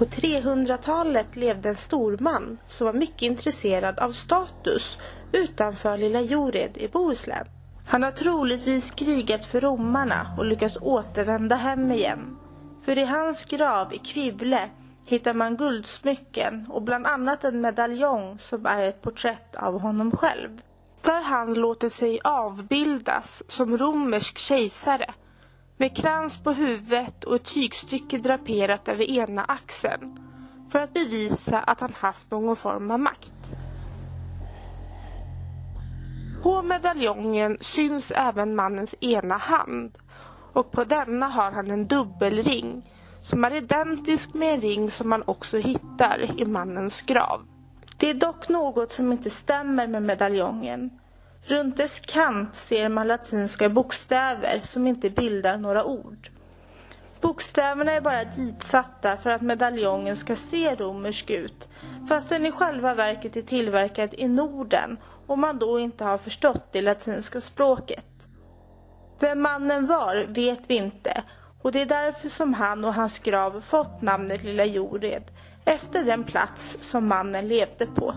På 300-talet levde en storman som var mycket intresserad av status utanför Lilla Jored i Bohuslän. Han har troligtvis krigat för romarna och lyckats återvända hem igen. För i hans grav i Kvibble hittar man guldsmycken och bland annat en medaljong som är ett porträtt av honom själv. Där han låter sig avbildas som romersk kejsare med krans på huvudet och ett tygstycke draperat över ena axeln för att bevisa att han haft någon form av makt. På medaljongen syns även mannens ena hand och på denna har han en dubbelring som är identisk med en ring som man också hittar i mannens grav. Det är dock något som inte stämmer med medaljongen. Runt dess kant ser man latinska bokstäver som inte bildar några ord. Bokstäverna är bara ditsatta för att medaljongen ska se romersk ut fast den i själva verket är tillverkad i Norden och man då inte har förstått det latinska språket. Vem mannen var vet vi inte och det är därför som han och hans grav fått namnet Lilla Jored efter den plats som mannen levde på.